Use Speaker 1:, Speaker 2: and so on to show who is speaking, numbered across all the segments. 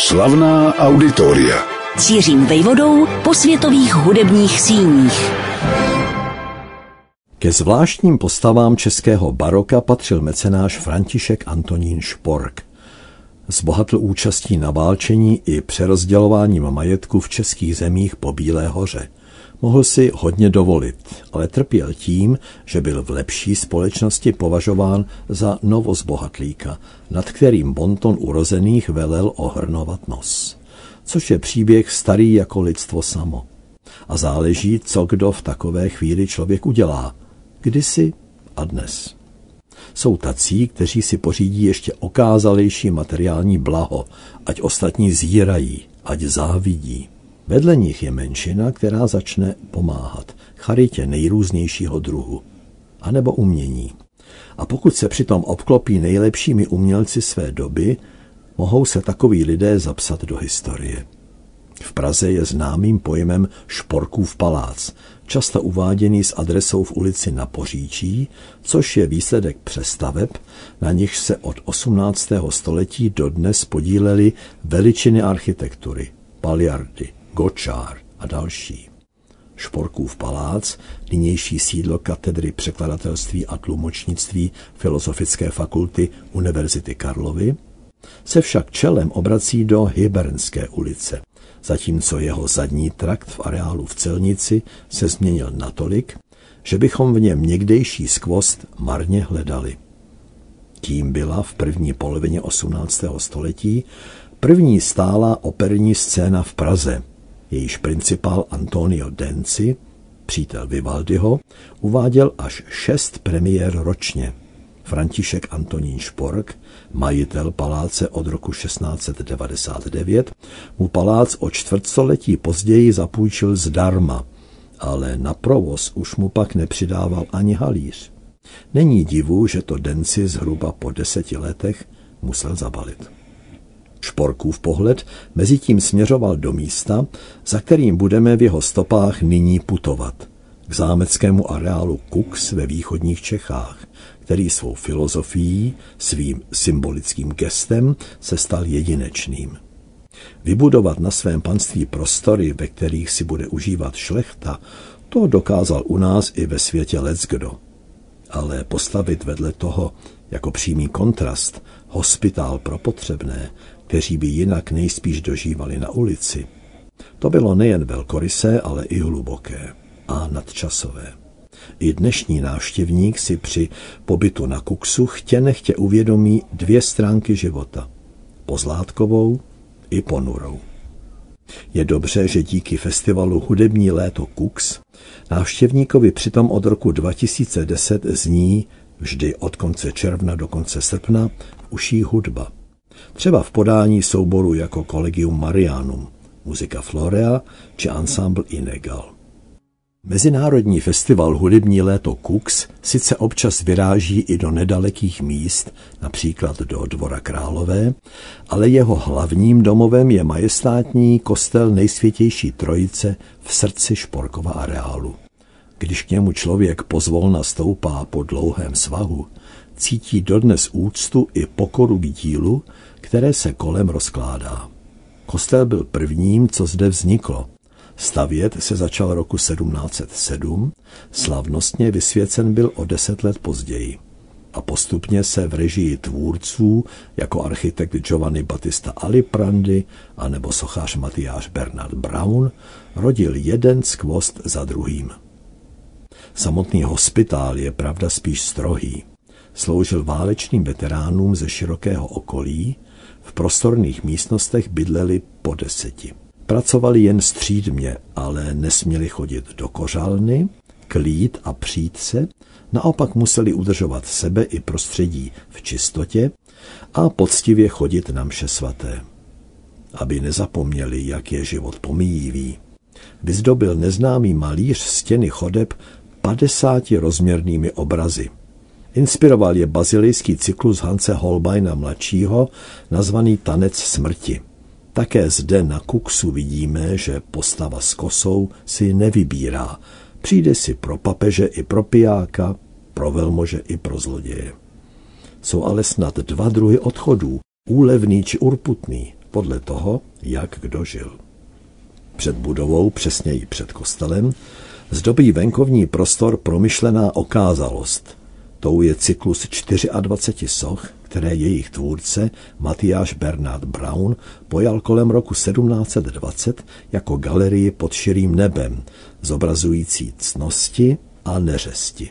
Speaker 1: Slavná auditoria.
Speaker 2: Cířím vejvodou po světových hudebních síních.
Speaker 3: Ke zvláštním postavám českého baroka patřil mecenáš František Antonín Špork. Zbohatl účastí na válčení i přerozdělováním majetku v českých zemích po Bílé hoře. Mohl si hodně dovolit, ale trpěl tím, že byl v lepší společnosti považován za novozbohatlíka, nad kterým bonton urozených velel ohrnovat nos. Což je příběh starý jako lidstvo samo. A záleží, co kdo v takové chvíli člověk udělá. Kdysi a dnes. Jsou tací, kteří si pořídí ještě okázalejší materiální blaho, ať ostatní zírají, ať závidí. Vedle nich je menšina, která začne pomáhat charitě nejrůznějšího druhu, anebo umění. A pokud se přitom obklopí nejlepšími umělci své doby, mohou se takoví lidé zapsat do historie. V Praze je známým pojmem Šporkův palác, často uváděný s adresou v ulici na Poříčí, což je výsledek přestaveb, na nich se od 18. století dodnes podílely veličiny architektury, Paliardy, Gočár a další. Šporkův palác, nynější sídlo katedry překladatelství a tlumočnictví Filozofické fakulty Univerzity Karlovy, se však čelem obrací do Hybernské ulice, zatímco jeho zadní trakt v areálu v Celnici se změnil natolik, že bychom v něm někdejší skvost marně hledali. Tím byla v první polovině 18. století první stála operní scéna v Praze, jejíž principál Antonio Denci, přítel Vivaldiho, uváděl až šest premiér ročně. František Antonín Špork, majitel paláce od roku 1699, mu palác o čtvrtstoletí později zapůjčil zdarma, ale na provoz už mu pak nepřidával ani halíř. Není divu, že to Denci zhruba po deseti letech musel zabalit. Šporkův pohled mezitím směřoval do místa, za kterým budeme v jeho stopách nyní putovat. K zámeckému areálu Kux ve východních Čechách, který svou filozofií, svým symbolickým gestem se stal jedinečným. Vybudovat na svém panství prostory, ve kterých si bude užívat šlechta, to dokázal u nás i ve světě leckdo. Ale postavit vedle toho jako přímý kontrast hospitál pro potřebné, kteří by jinak nejspíš dožívali na ulici. To bylo nejen velkorysé, ale i hluboké a nadčasové. I dnešní návštěvník si při pobytu na Kuksu chtě nechtě uvědomí dvě stránky života. Pozlátkovou i ponurou. Je dobře, že díky festivalu Hudební léto Kux návštěvníkovi přitom od roku 2010 zní vždy od konce června do konce srpna uší hudba. Třeba v podání souboru jako Collegium Marianum, muzika Florea či ensemble Inegal. Mezinárodní festival Hudební léto Kux sice občas vyráží i do nedalekých míst, například do Dvora Králové, ale jeho hlavním domovem je majestátní kostel nejsvětější trojice v srdci Šporkova areálu. Když k němu člověk pozvolna stoupá po dlouhém svahu, cítí dodnes úctu i pokoru k dílu, které se kolem rozkládá. Kostel byl prvním, co zde vzniklo. Stavět se začal roku 1707, slavnostně vysvěcen byl o deset let později. A postupně se v režii tvůrců, jako architekt Giovanni Battista Aliprandi a nebo sochař Matyáš Bernard Brown, rodil jeden skvost za druhým. Samotný hospitál je pravda spíš strohý. Sloužil válečným veteránům ze širokého okolí, v prostorných místnostech bydleli po deseti. Pracovali jen střídmě, ale nesměli chodit do kořálny, klít a přít se, naopak museli udržovat sebe i prostředí v čistotě a poctivě chodit na mše svaté. Aby nezapomněli, jak je život pomíjivý. Vyzdobil neznámý malíř stěny chodeb 50 rozměrnými obrazy. Inspiroval je bazilijský cyklus Hance Holbeina mladšího, nazvaný Tanec smrti. Také zde na Kuksu vidíme, že postava s kosou si nevybírá. Přijde si pro papeže i pro pijáka, pro velmože i pro zloděje. Jsou ale snad dva druhy odchodů, úlevný či urputný, podle toho, jak kdo žil. Před budovou, přesněji před kostelem, zdobí venkovní prostor promyšlená okázalost. Tou je cyklus 24 soch, které jejich tvůrce Matyáš Bernard Brown pojal kolem roku 1720 jako galerii pod širým nebem, zobrazující cnosti a neřesti.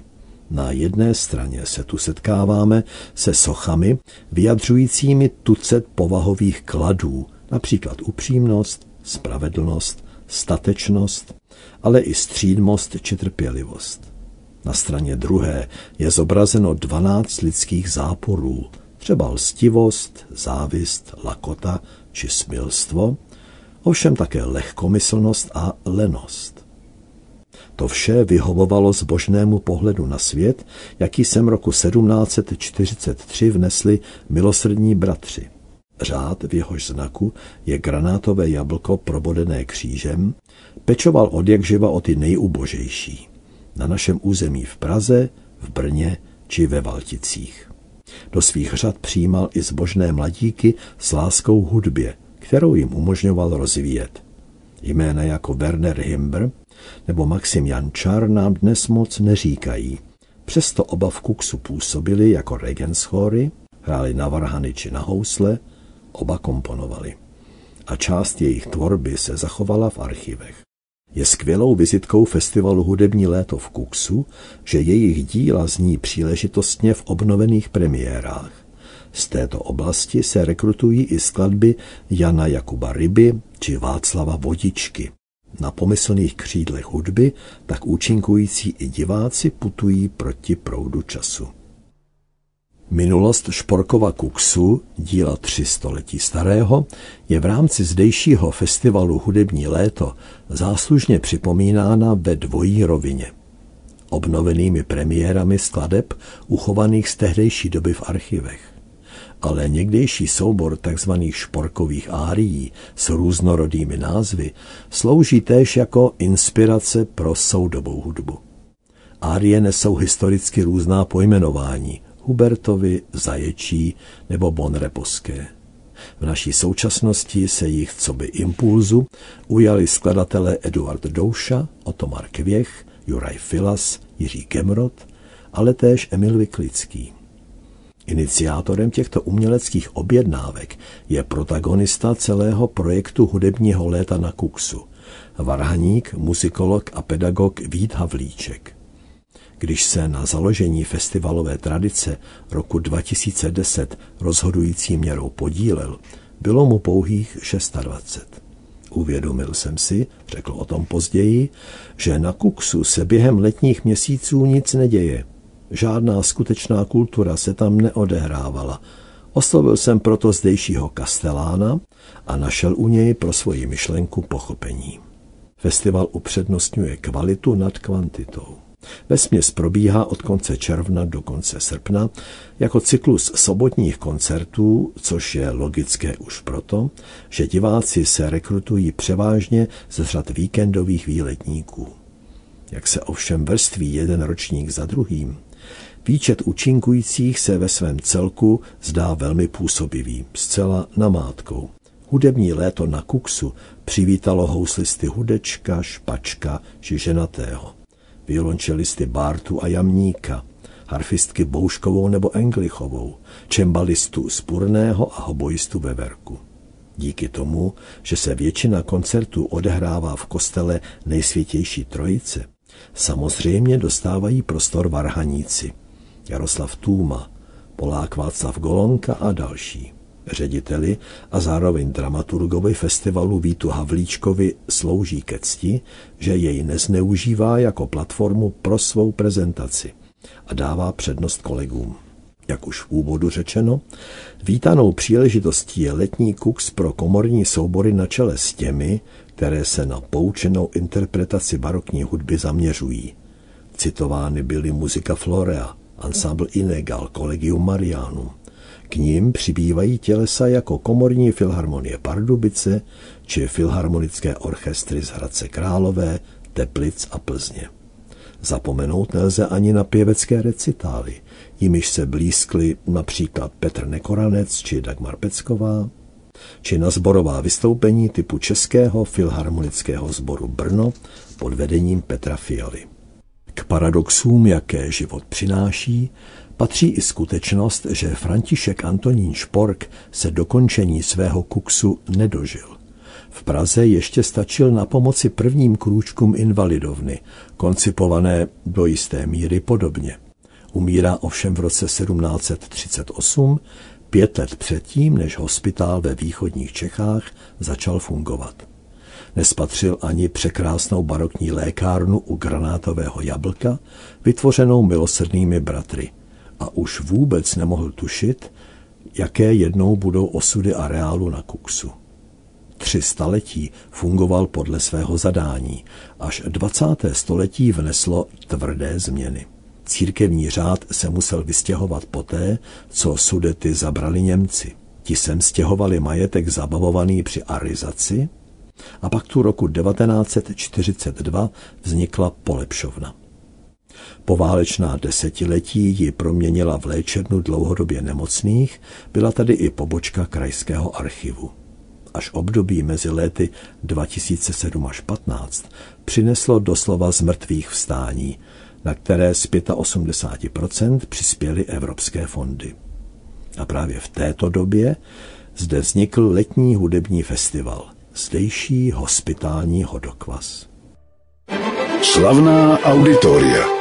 Speaker 3: Na jedné straně se tu setkáváme se sochami vyjadřujícími tucet povahových kladů, například upřímnost, spravedlnost, statečnost, ale i střídmost či trpělivost. Na straně druhé je zobrazeno dvanáct lidských záporů, třeba lstivost, závist, lakota či smilstvo, ovšem také lehkomyslnost a lenost. To vše vyhovovalo zbožnému pohledu na svět, jaký jsem roku 1743 vnesli milosrdní bratři. Řád v jehož znaku je granátové jablko probodené křížem, pečoval od jak živa o ty nejubožejší. Na našem území v Praze, v Brně či ve Valticích. Do svých řad přijímal i zbožné mladíky s láskou hudbě, kterou jim umožňoval rozvíjet. Jména jako Werner Himber nebo Maxim Jančar nám dnes moc neříkají. Přesto oba v Kuksu působili jako regenschory, hráli na varhany či na housle, oba komponovali. A část jejich tvorby se zachovala v archivech. Je skvělou vizitkou festivalu Hudební léto v Kuksu, že jejich díla zní příležitostně v obnovených premiérách. Z této oblasti se rekrutují i skladby Jana Jakuba Ryby či Václava Vodičky. Na pomyslných křídlech hudby tak účinkující i diváci putují proti proudu času. Minulost Šporkova Kuksu, díla tři století starého, je v rámci zdejšího festivalu Hudební léto záslužně připomínána ve dvojí rovině. Obnovenými premiérami skladeb uchovaných z tehdejší doby v archivech. Ale někdejší soubor tzv. šporkových árií s různorodými názvy slouží též jako inspirace pro soudobou hudbu. Árie nesou historicky různá pojmenování – Hubertovi, Zaječí nebo Bonreposké. V naší současnosti se jich co by impulzu ujali skladatelé Eduard Douša, Otomar Kvěch, Juraj Filas, Jiří Gemrot, ale též Emil Vyklický. Iniciátorem těchto uměleckých objednávek je protagonista celého projektu hudebního léta na Kuksu, varhaník, muzikolog a pedagog Vít Havlíček. Když se na založení festivalové tradice roku 2010 rozhodující měrou podílel, bylo mu pouhých 26. Uvědomil jsem si, řekl o tom později, že na Kuksu se během letních měsíců nic neděje. Žádná skutečná kultura se tam neodehrávala. Oslovil jsem proto zdejšího kastelána a našel u něj pro svoji myšlenku pochopení. Festival upřednostňuje kvalitu nad kvantitou. Vesměs probíhá od konce června do konce srpna jako cyklus sobotních koncertů, což je logické už proto, že diváci se rekrutují převážně ze řad víkendových výletníků. Jak se ovšem vrství jeden ročník za druhým, výčet účinkujících se ve svém celku zdá velmi působivý, zcela namátkou. Hudební léto na Kuksu přivítalo houslisty Hudečka, Špačka či Ženatého violončelisty Bartu a Jamníka, harfistky Bouškovou nebo Englichovou, čembalistu Spurného a hoboistu Veverku. Díky tomu, že se většina koncertů odehrává v kostele nejsvětější trojice, samozřejmě dostávají prostor varhaníci. Jaroslav Tůma, Polák Václav Golonka a další řediteli a zároveň dramaturgovi festivalu Vítu Havlíčkovi slouží ke cti, že jej nezneužívá jako platformu pro svou prezentaci a dává přednost kolegům. Jak už v úvodu řečeno, vítanou příležitostí je letní kuks pro komorní soubory na čele s těmi, které se na poučenou interpretaci barokní hudby zaměřují. Citovány byly muzika Florea, ensemble Inegal, Collegium Marianum, k ním přibývají tělesa jako komorní filharmonie Pardubice či filharmonické orchestry z Hradce Králové, Teplic a Plzně. Zapomenout nelze ani na pěvecké recitály, jimiž se blízkli například Petr Nekoranec či Dagmar Pecková, či na zborová vystoupení typu Českého filharmonického sboru Brno pod vedením Petra Fialy. K paradoxům, jaké život přináší, patří i skutečnost, že František Antonín Špork se dokončení svého kuksu nedožil. V Praze ještě stačil na pomoci prvním krůčkům invalidovny, koncipované do jisté míry podobně. Umírá ovšem v roce 1738, pět let předtím, než hospitál ve východních Čechách začal fungovat. Nespatřil ani překrásnou barokní lékárnu u granátového jablka, vytvořenou milosrdnými bratry. A už vůbec nemohl tušit, jaké jednou budou osudy areálu na Kuksu. Tři staletí fungoval podle svého zadání, až 20. století vneslo tvrdé změny. Církevní řád se musel vystěhovat poté, co sudety zabrali Němci. Ti sem stěhovali majetek zabavovaný při arizaci a pak tu roku 1942 vznikla polepšovna. Poválečná desetiletí ji proměnila v léčebnu dlouhodobě nemocných, byla tady i pobočka krajského archivu. Až období mezi léty 2007 až 15 přineslo doslova z mrtvých vstání, na které z 85% přispěly evropské fondy. A právě v této době zde vznikl letní hudební festival, zdejší hospitální hodokvas.
Speaker 1: Slavná auditoria.